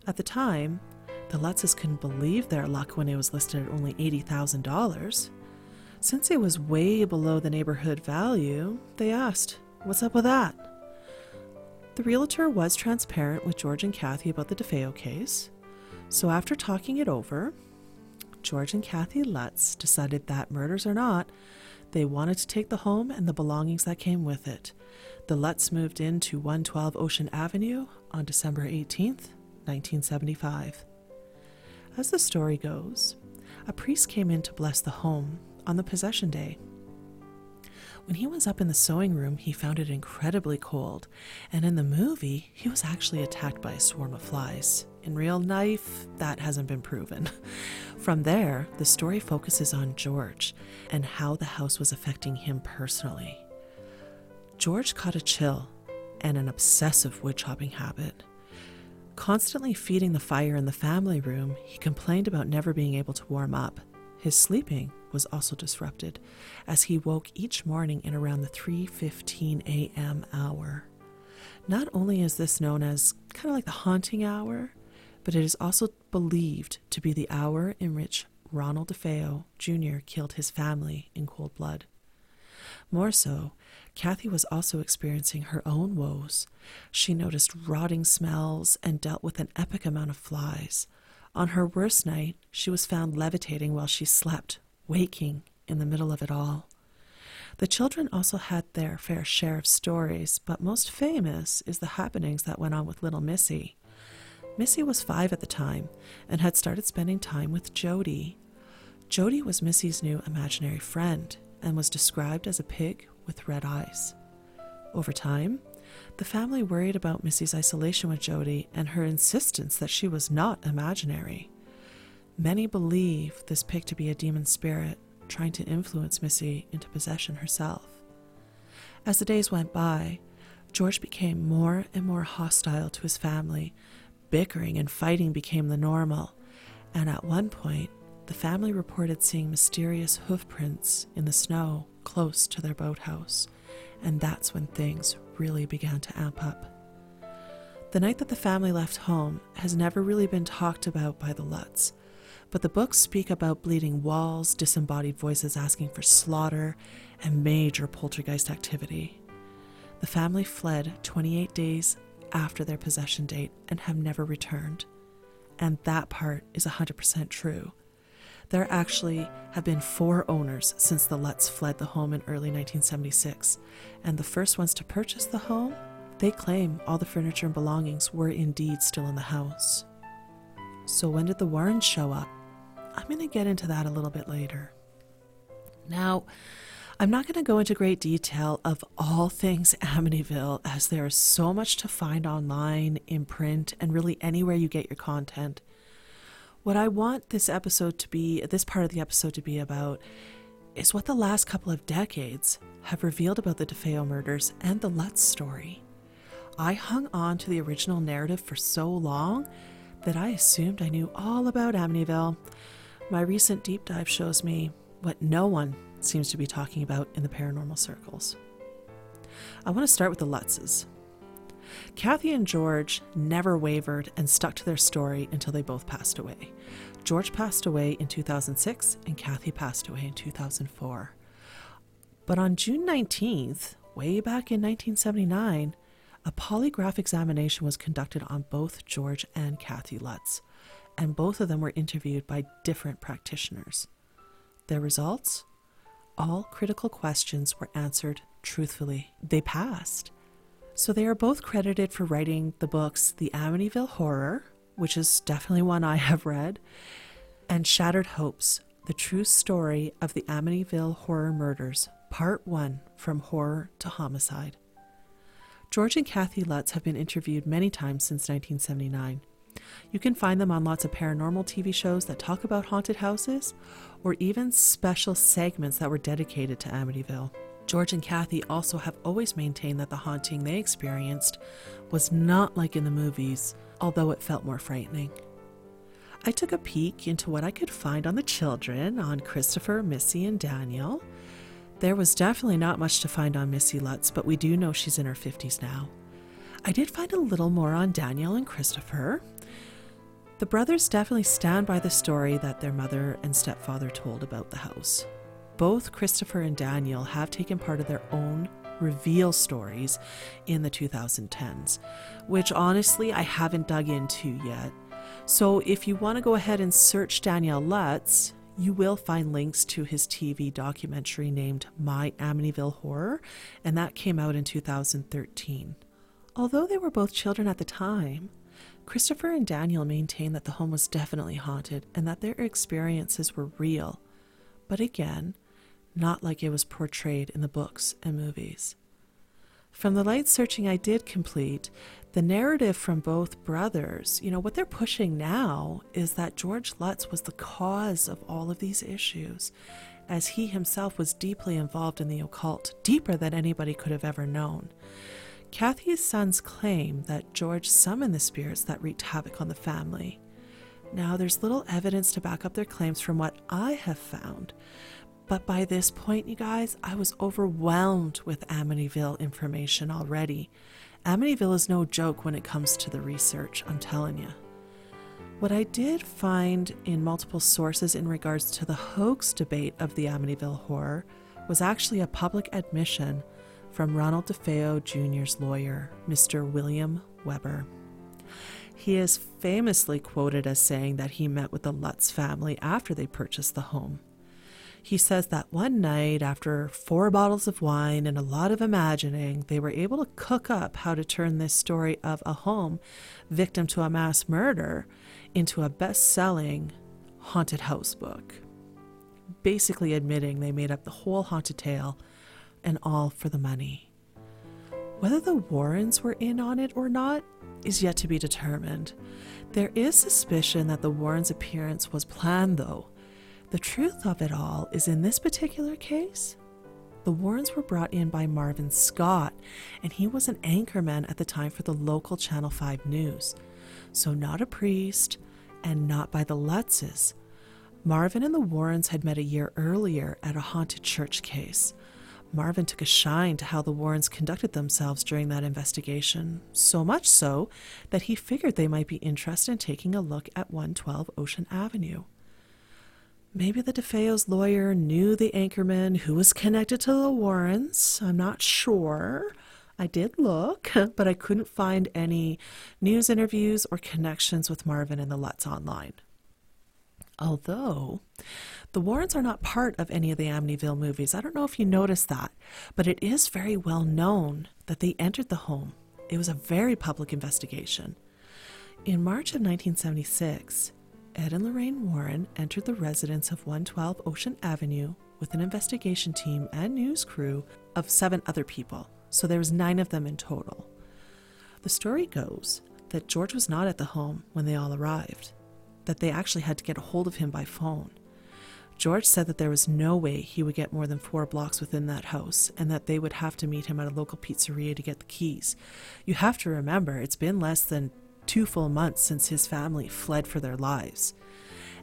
At the time, the Lutzes couldn't believe their luck when it was listed at only $80,000. Since it was way below the neighborhood value, they asked, What's up with that? The realtor was transparent with George and Kathy about the DeFeo case. So after talking it over, George and Kathy Lutz decided that murders or not, they wanted to take the home and the belongings that came with it. The Lutz moved into 112 Ocean Avenue on December 18th, 1975. As the story goes, a priest came in to bless the home on the possession day. When he was up in the sewing room, he found it incredibly cold, and in the movie, he was actually attacked by a swarm of flies. In real life, that hasn't been proven. From there, the story focuses on George and how the house was affecting him personally. George caught a chill and an obsessive wood chopping habit. Constantly feeding the fire in the family room, he complained about never being able to warm up. His sleeping was also disrupted as he woke each morning in around the 3:15 a.m. hour. Not only is this known as kind of like the haunting hour, but it is also believed to be the hour in which Ronald DeFeo Jr. killed his family in cold blood. More so, Kathy was also experiencing her own woes. She noticed rotting smells and dealt with an epic amount of flies. On her worst night, she was found levitating while she slept, waking in the middle of it all. The children also had their fair share of stories, but most famous is the happenings that went on with little Missy. Missy was five at the time and had started spending time with Jody. Jody was Missy's new imaginary friend and was described as a pig with red eyes. Over time, the family worried about Missy's isolation with Jody and her insistence that she was not imaginary. Many believe this pig to be a demon spirit trying to influence Missy into possession herself. As the days went by, George became more and more hostile to his family. Bickering and fighting became the normal, and at one point, the family reported seeing mysterious hoof prints in the snow close to their boathouse, and that's when things really began to amp up. The night that the family left home has never really been talked about by the Lutz, but the books speak about bleeding walls, disembodied voices asking for slaughter, and major poltergeist activity. The family fled 28 days after their possession date and have never returned. And that part is 100% true. There actually have been four owners since the Lutz fled the home in early 1976, and the first ones to purchase the home They claim all the furniture and belongings were indeed still in the house. So, when did the Warrens show up? I'm going to get into that a little bit later. Now, I'm not going to go into great detail of all things Amityville, as there is so much to find online, in print, and really anywhere you get your content. What I want this episode to be, this part of the episode to be about, is what the last couple of decades have revealed about the DeFeo murders and the Lutz story. I hung on to the original narrative for so long that I assumed I knew all about Amityville. My recent deep dive shows me what no one seems to be talking about in the paranormal circles. I want to start with the Lutzes. Kathy and George never wavered and stuck to their story until they both passed away. George passed away in 2006 and Kathy passed away in 2004. But on June 19th, way back in 1979, a polygraph examination was conducted on both George and Kathy Lutz, and both of them were interviewed by different practitioners. Their results? All critical questions were answered truthfully. They passed. So they are both credited for writing the books The Amityville Horror, which is definitely one I have read, and Shattered Hopes The True Story of the Amityville Horror Murders, Part 1 From Horror to Homicide. George and Kathy Lutz have been interviewed many times since 1979. You can find them on lots of paranormal TV shows that talk about haunted houses, or even special segments that were dedicated to Amityville. George and Kathy also have always maintained that the haunting they experienced was not like in the movies, although it felt more frightening. I took a peek into what I could find on the children, on Christopher, Missy, and Daniel. There was definitely not much to find on Missy Lutz, but we do know she's in her 50s now. I did find a little more on Daniel and Christopher. The brothers definitely stand by the story that their mother and stepfather told about the house. Both Christopher and Daniel have taken part of their own reveal stories in the 2010s, which honestly I haven't dug into yet. So if you want to go ahead and search Daniel Lutz, you will find links to his TV documentary named My Amityville Horror, and that came out in 2013. Although they were both children at the time, Christopher and Daniel maintain that the home was definitely haunted and that their experiences were real, but again, not like it was portrayed in the books and movies. From the light searching I did complete, the narrative from both brothers, you know, what they're pushing now is that George Lutz was the cause of all of these issues, as he himself was deeply involved in the occult, deeper than anybody could have ever known. Kathy's sons claim that George summoned the spirits that wreaked havoc on the family. Now, there's little evidence to back up their claims from what I have found, but by this point, you guys, I was overwhelmed with Amityville information already. Amityville is no joke when it comes to the research, I'm telling you. What I did find in multiple sources in regards to the hoax debate of the Amityville horror was actually a public admission from Ronald DeFeo Jr.'s lawyer, Mr. William Weber. He is famously quoted as saying that he met with the Lutz family after they purchased the home. He says that one night, after four bottles of wine and a lot of imagining, they were able to cook up how to turn this story of a home victim to a mass murder into a best selling haunted house book. Basically, admitting they made up the whole haunted tale and all for the money. Whether the Warrens were in on it or not is yet to be determined. There is suspicion that the Warrens' appearance was planned, though. The truth of it all is in this particular case, the Warrens were brought in by Marvin Scott, and he was an anchorman at the time for the local Channel 5 news. So, not a priest, and not by the Lutzes. Marvin and the Warrens had met a year earlier at a haunted church case. Marvin took a shine to how the Warrens conducted themselves during that investigation, so much so that he figured they might be interested in taking a look at 112 Ocean Avenue. Maybe the DeFeo's lawyer knew the anchorman who was connected to the Warrens. I'm not sure. I did look, but I couldn't find any news interviews or connections with Marvin and the Lutz online. Although the Warrens are not part of any of the Amityville movies. I don't know if you noticed that, but it is very well known that they entered the home it was a very public investigation. In March of 1976, Ed and Lorraine Warren entered the residence of 112 Ocean Avenue with an investigation team and news crew of seven other people, so there was nine of them in total. The story goes that George was not at the home when they all arrived, that they actually had to get a hold of him by phone. George said that there was no way he would get more than four blocks within that house and that they would have to meet him at a local pizzeria to get the keys. You have to remember, it's been less than two full months since his family fled for their lives.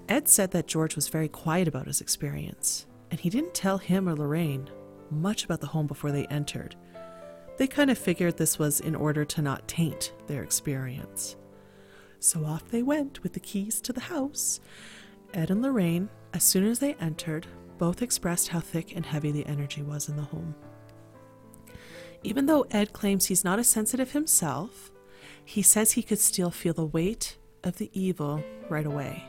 Ed said that George was very quiet about his experience, and he didn't tell him or Lorraine much about the home before they entered. They kind of figured this was in order to not taint their experience. So off they went with the keys to the house. Ed and Lorraine, as soon as they entered, both expressed how thick and heavy the energy was in the home. Even though Ed claims he's not as sensitive himself, he says he could still feel the weight of the evil right away.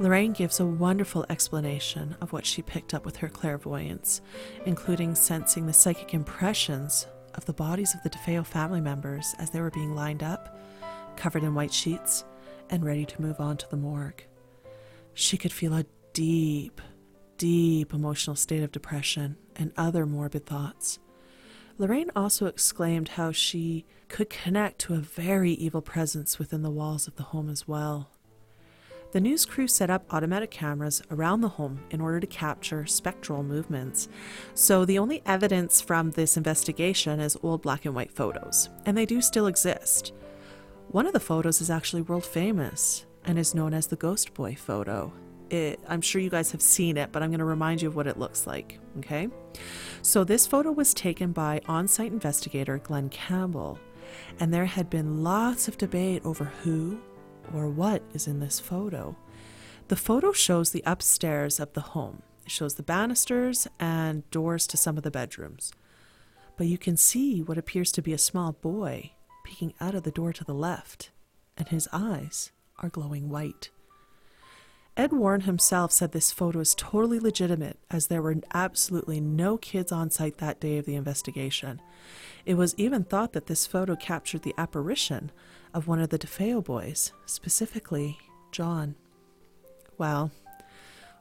Lorraine gives a wonderful explanation of what she picked up with her clairvoyance, including sensing the psychic impressions of the bodies of the DeFeo family members as they were being lined up, covered in white sheets, and ready to move on to the morgue. She could feel a deep, deep emotional state of depression and other morbid thoughts. Lorraine also exclaimed how she could connect to a very evil presence within the walls of the home as well. The news crew set up automatic cameras around the home in order to capture spectral movements. So the only evidence from this investigation is old black and white photos, and they do still exist. One of the photos is actually world famous and is known as the Ghost Boy photo. It, I'm sure you guys have seen it, but I'm going to remind you of what it looks like. Okay? So, this photo was taken by on site investigator Glenn Campbell, and there had been lots of debate over who or what is in this photo. The photo shows the upstairs of the home. It shows the banisters and doors to some of the bedrooms. But you can see what appears to be a small boy peeking out of the door to the left, and his eyes are glowing white. Ed Warren himself said this photo is totally legitimate as there were absolutely no kids on site that day of the investigation. It was even thought that this photo captured the apparition of one of the DeFeo boys, specifically John. Well,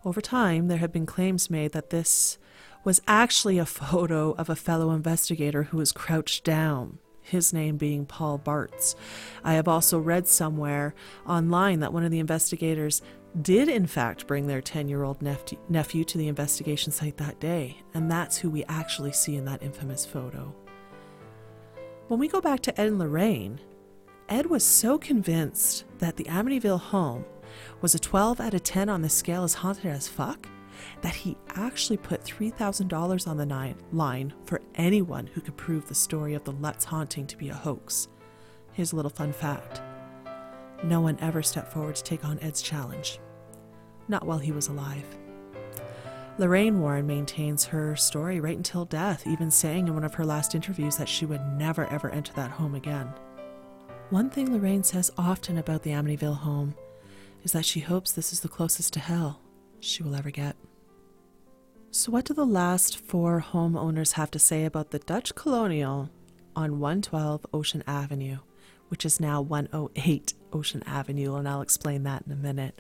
over time, there have been claims made that this was actually a photo of a fellow investigator who was crouched down, his name being Paul Bartz. I have also read somewhere online that one of the investigators did, in fact, bring their 10 year old nephew to the investigation site that day, and that's who we actually see in that infamous photo. When we go back to Ed and Lorraine, Ed was so convinced that the Amityville home was a 12 out of 10 on the scale as haunted as fuck that he actually put $3,000 on the line for anyone who could prove the story of the Lutz haunting to be a hoax. Here's a little fun fact no one ever stepped forward to take on Ed's challenge, not while he was alive. Lorraine Warren maintains her story right until death, even saying in one of her last interviews that she would never ever enter that home again. One thing Lorraine says often about the Amityville home is that she hopes this is the closest to hell she will ever get. So, what do the last four homeowners have to say about the Dutch Colonial on 112 Ocean Avenue, which is now 108 Ocean Avenue? And I'll explain that in a minute.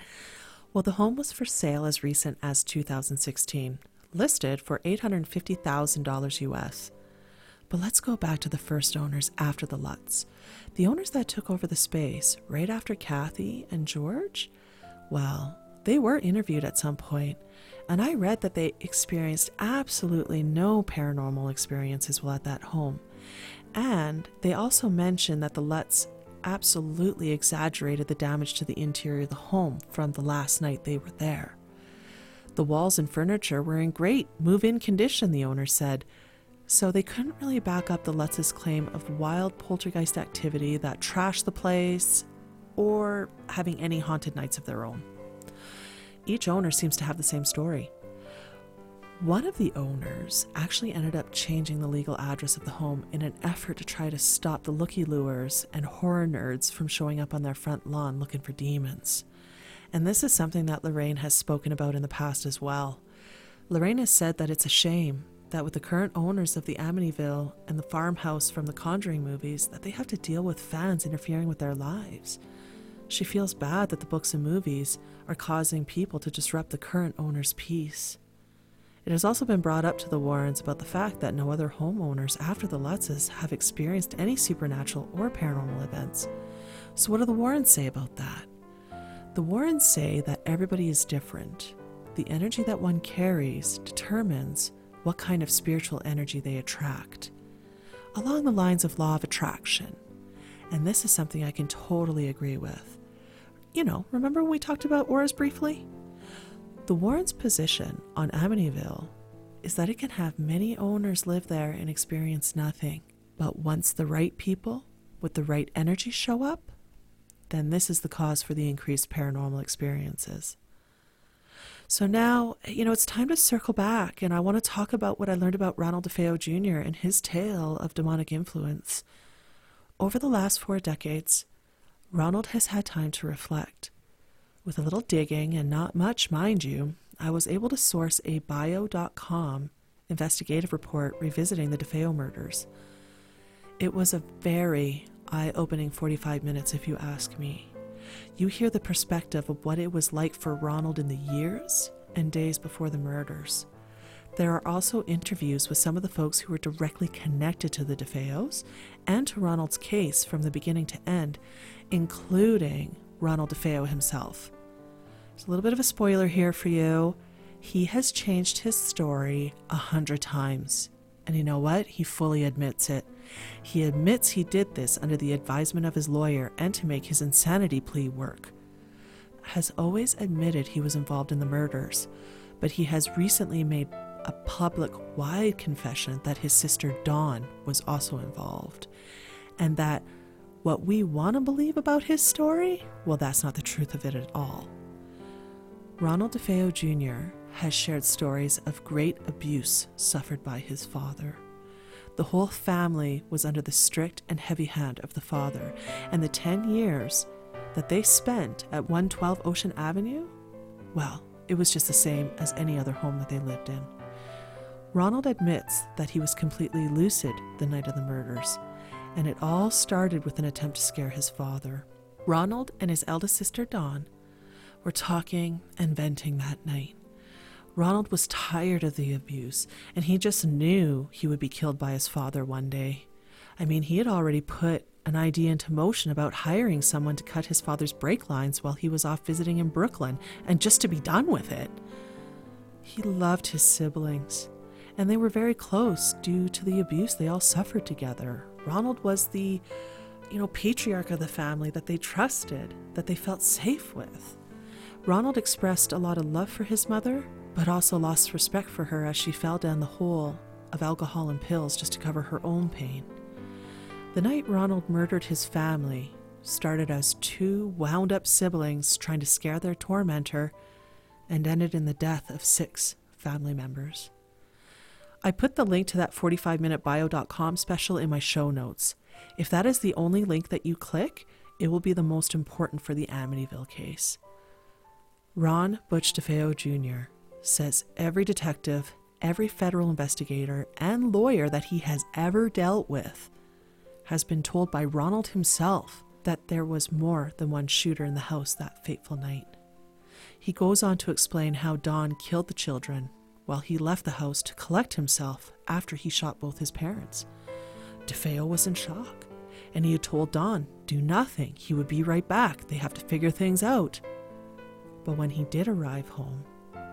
Well, the home was for sale as recent as 2016, listed for $850,000 US. But let's go back to the first owners after the Lutz. The owners that took over the space right after Kathy and George, well, they were interviewed at some point, and I read that they experienced absolutely no paranormal experiences while at that home. And they also mentioned that the Lutz absolutely exaggerated the damage to the interior of the home from the last night they were there. The walls and furniture were in great move in condition, the owner said, so they couldn't really back up the Lutz's claim of wild poltergeist activity that trashed the place or having any haunted nights of their own. Each owner seems to have the same story. One of the owners actually ended up changing the legal address of the home in an effort to try to stop the looky lures and horror nerds from showing up on their front lawn looking for demons. And this is something that Lorraine has spoken about in the past as well. Lorraine has said that it's a shame that with the current owners of the Amityville and the farmhouse from the Conjuring movies, that they have to deal with fans interfering with their lives. She feels bad that the books and movies are causing people to disrupt the current owner's peace. It has also been brought up to the Warrens about the fact that no other homeowners after the Lutzes have experienced any supernatural or paranormal events. So, what do the Warrens say about that? The Warrens say that everybody is different. The energy that one carries determines what kind of spiritual energy they attract, along the lines of law of attraction. And this is something I can totally agree with. You know, remember when we talked about auras briefly? The Warrens' position on Amityville is that it can have many owners live there and experience nothing. But once the right people with the right energy show up, then this is the cause for the increased paranormal experiences. So now, you know, it's time to circle back, and I want to talk about what I learned about Ronald DeFeo Jr. and his tale of demonic influence. Over the last four decades, Ronald has had time to reflect. With a little digging, and not much, mind you, I was able to source a bio.com investigative report revisiting the DeFeo murders. It was a very eye opening 45 minutes, if you ask me. You hear the perspective of what it was like for Ronald in the years and days before the murders. There are also interviews with some of the folks who were directly connected to the DeFeos and to Ronald's case from the beginning to end, including Ronald DeFeo himself. There's a little bit of a spoiler here for you. He has changed his story a hundred times. And you know what? He fully admits it. He admits he did this under the advisement of his lawyer and to make his insanity plea work. Has always admitted he was involved in the murders, but he has recently made a public wide confession that his sister Dawn was also involved. And that what we want to believe about his story, well, that's not the truth of it at all. Ronald DeFeo Jr. has shared stories of great abuse suffered by his father. The whole family was under the strict and heavy hand of the father, and the 10 years that they spent at 112 Ocean Avenue, well, it was just the same as any other home that they lived in. Ronald admits that he was completely lucid the night of the murders, and it all started with an attempt to scare his father. Ronald and his eldest sister Dawn were talking and venting that night. Ronald was tired of the abuse, and he just knew he would be killed by his father one day. I mean, he had already put an idea into motion about hiring someone to cut his father's brake lines while he was off visiting in Brooklyn, and just to be done with it. He loved his siblings, and they were very close due to the abuse they all suffered together. Ronald was the, you know, patriarch of the family that they trusted, that they felt safe with. Ronald expressed a lot of love for his mother, but also lost respect for her as she fell down the hole of alcohol and pills just to cover her own pain. The night Ronald murdered his family started as two wound up siblings trying to scare their tormentor and ended in the death of six family members. I put the link to that 45 minute bio.com special in my show notes. If that is the only link that you click, it will be the most important for the Amityville case. Ron Butch DeFeo Jr. says every detective, every federal investigator, and lawyer that he has ever dealt with has been told by Ronald himself that there was more than one shooter in the house that fateful night. He goes on to explain how Dawn killed the children while he left the house to collect himself after he shot both his parents. DeFeo was in shock, and he had told Dawn, do nothing, he would be right back, they have to figure things out. But when he did arrive home,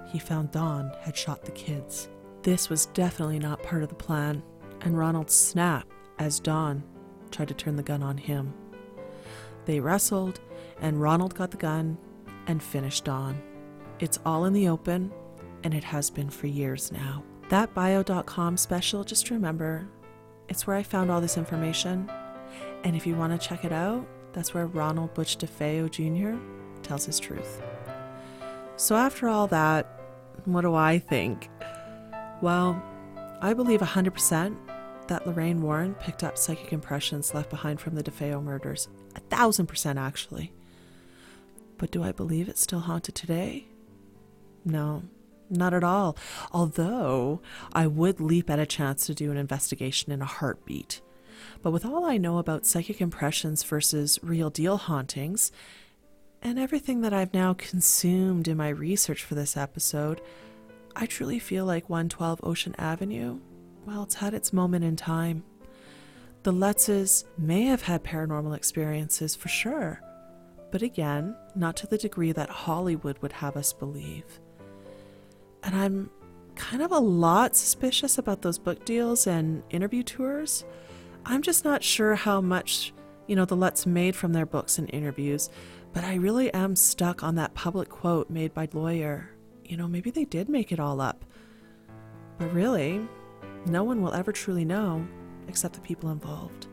he found Dawn had shot the kids. This was definitely not part of the plan, and Ronald snapped as Dawn tried to turn the gun on him. They wrestled, and Ronald got the gun and finished Dawn. It's all in the open, and it has been for years now. That bio.com special, just remember, it's where I found all this information. And if you want to check it out, that's where Ronald Butch DeFeo Jr. tells his truth. So, after all that, what do I think? Well, I believe 100% that Lorraine Warren picked up psychic impressions left behind from the DeFeo murders. A thousand percent, actually. But do I believe it's still haunted today? No, not at all. Although I would leap at a chance to do an investigation in a heartbeat. But with all I know about psychic impressions versus real deal hauntings, and everything that I've now consumed in my research for this episode, I truly feel like 112 Ocean Avenue, well, it's had its moment in time. The Lutzes may have had paranormal experiences for sure, but again, not to the degree that Hollywood would have us believe. And I'm kind of a lot suspicious about those book deals and interview tours. I'm just not sure how much, you know, the Lutz made from their books and interviews, but I really am stuck on that public quote made by lawyer. You know, maybe they did make it all up. But really, no one will ever truly know except the people involved.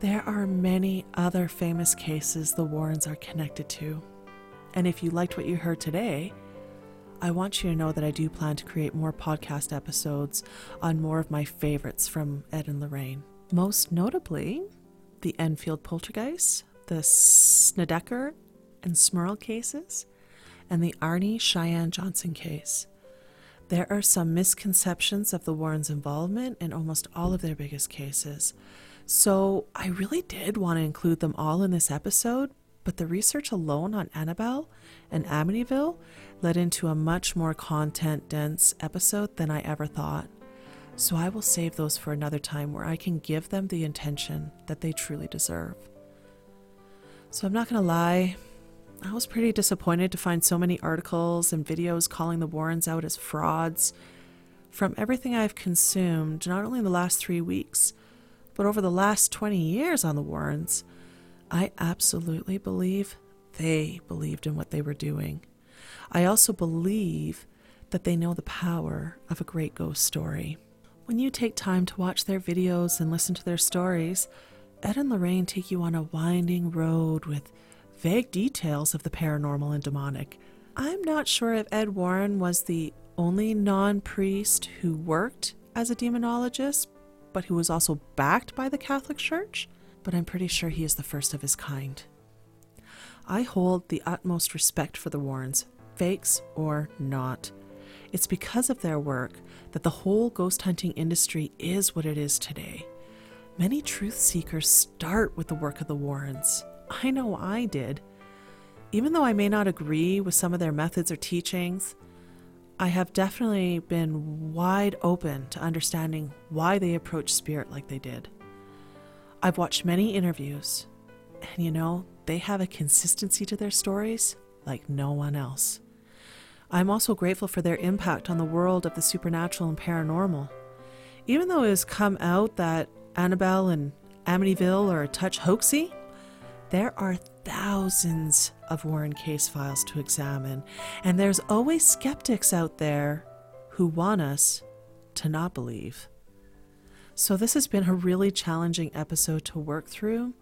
There are many other famous cases the Warrens are connected to. And if you liked what you heard today, I want you to know that I do plan to create more podcast episodes on more of my favorites from Ed and Lorraine. Most notably, the Enfield poltergeist, the Snedeker and Smurl cases, and the Arne Cheyenne Johnson case. There are some misconceptions of the Warrens' involvement in almost all of their biggest cases. So I really did want to include them all in this episode, but the research alone on Annabelle and Amityville led into a much more content dense episode than I ever thought. So I will save those for another time where I can give them the intention that they truly deserve. So I'm not going to lie, I was pretty disappointed to find so many articles and videos calling the Warrens out as frauds. From everything I've consumed, not only in the last three weeks, but over the last 20 years on the Warrens, I absolutely believe they believed in what they were doing. I also believe that they know the power of a great ghost story. When you take time to watch their videos and listen to their stories, Ed and Lorraine take you on a winding road with vague details of the paranormal and demonic. I'm not sure if Ed Warren was the only non priest who worked as a demonologist, but who was also backed by the Catholic Church, but I'm pretty sure he is the first of his kind. I hold the utmost respect for the Warrens, fakes or not. It's because of their work that the whole ghost hunting industry is what it is today. Many truth seekers start with the work of the Warrens. I know I did. Even though I may not agree with some of their methods or teachings, I have definitely been wide open to understanding why they approach spirit like they did. I've watched many interviews, and you know, they have a consistency to their stories like no one else. I'm also grateful for their impact on the world of the supernatural and paranormal. Even though it has come out that Annabelle and Amityville are a touch hoaxy, there are thousands of Warren case files to examine, and there's always skeptics out there who want us to not believe. So, this has been a really challenging episode to work through.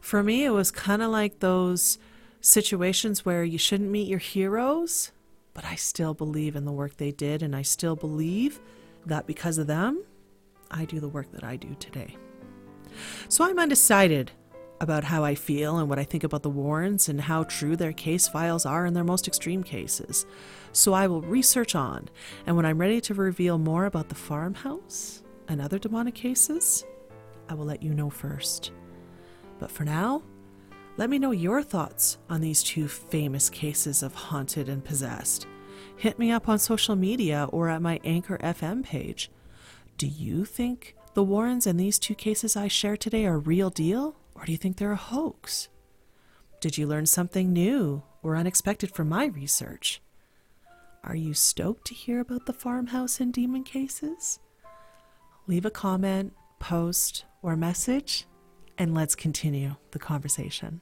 For me, it was kind of like those situations where you shouldn't meet your heroes, but I still believe in the work they did, and I still believe that because of them, I do the work that I do today. So, I'm undecided about how I feel and what I think about the Warrens and how true their case files are in their most extreme cases. So I will research on, and when I'm ready to reveal more about the farmhouse and other demonic cases, I will let you know first. But for now, let me know your thoughts on these two famous cases of haunted and possessed. Hit me up on social media or at my Anchor FM page. Do you think the Warrens and these two cases I share today are real deal? Or do you think they're a hoax? Did you learn something new or unexpected from my research? Are you stoked to hear about the farmhouse and demon cases? Leave a comment, post, or message, and let's continue the conversation.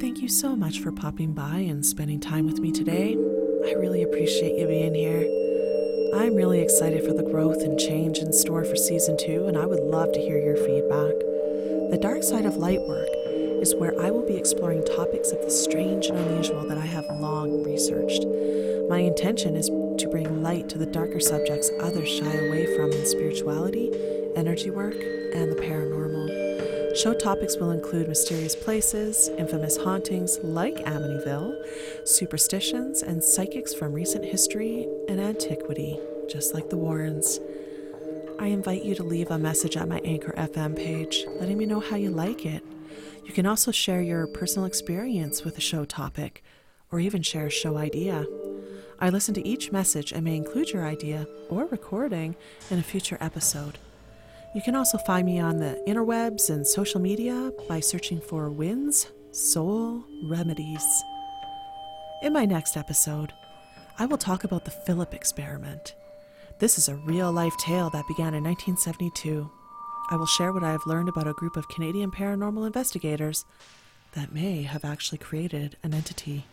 Thank you so much for popping by and spending time with me today. I really appreciate you being here. I'm really excited for the growth and change in store for season two, and I would love to hear your feedback. The Dark Side of Light work is where I will be exploring topics of the strange and unusual that I have long researched. My intention is to bring light to the darker subjects others shy away from in spirituality, energy work, and the paranormal. Show topics will include mysterious places, infamous hauntings like Amityville, superstitions, and psychics from recent history and antiquity, just like the Warrens. I invite you to leave a message at my Anchor FM page, letting me know how you like it. You can also share your personal experience with a show topic, or even share a show idea. I listen to each message and may include your idea or recording in a future episode. You can also find me on the interwebs and social media by searching for Wins Soul Remedies. In my next episode, I will talk about the Philip experiment. This is a real life tale that began in 1972. I will share what I have learned about a group of Canadian paranormal investigators that may have actually created an entity.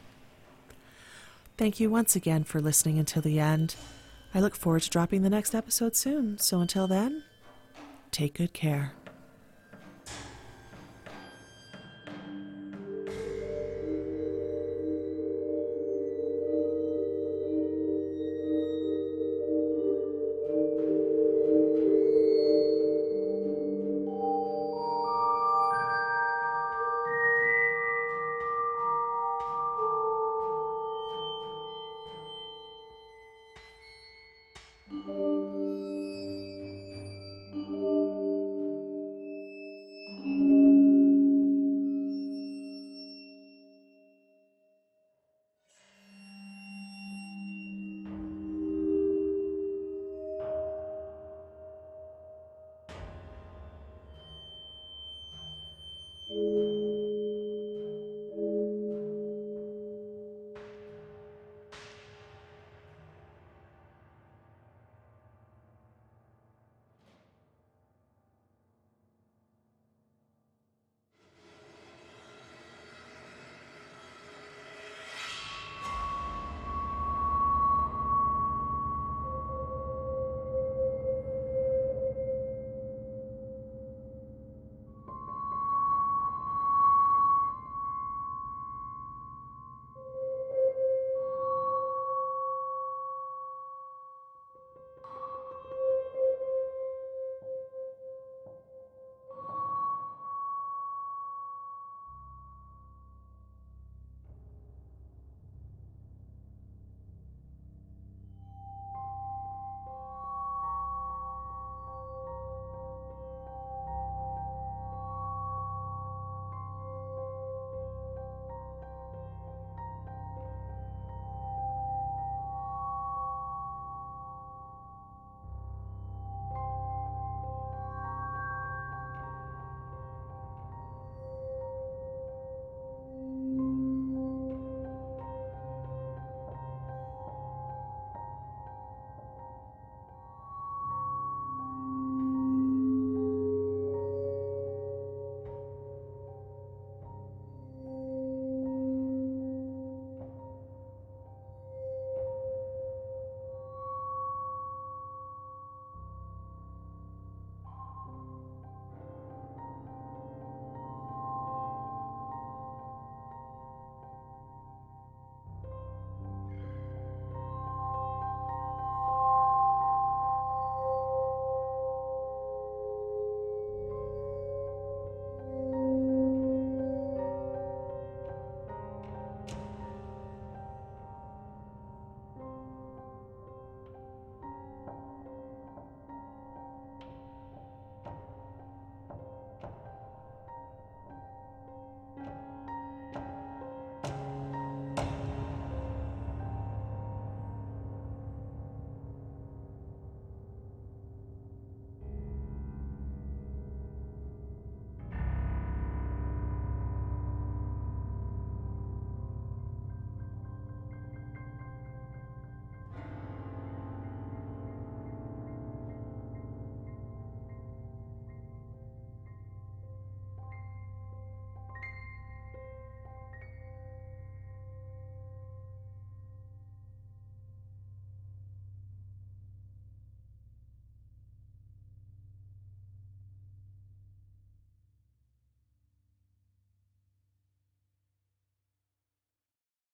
Thank you once again for listening until the end. I look forward to dropping the next episode soon, so until then, take good care.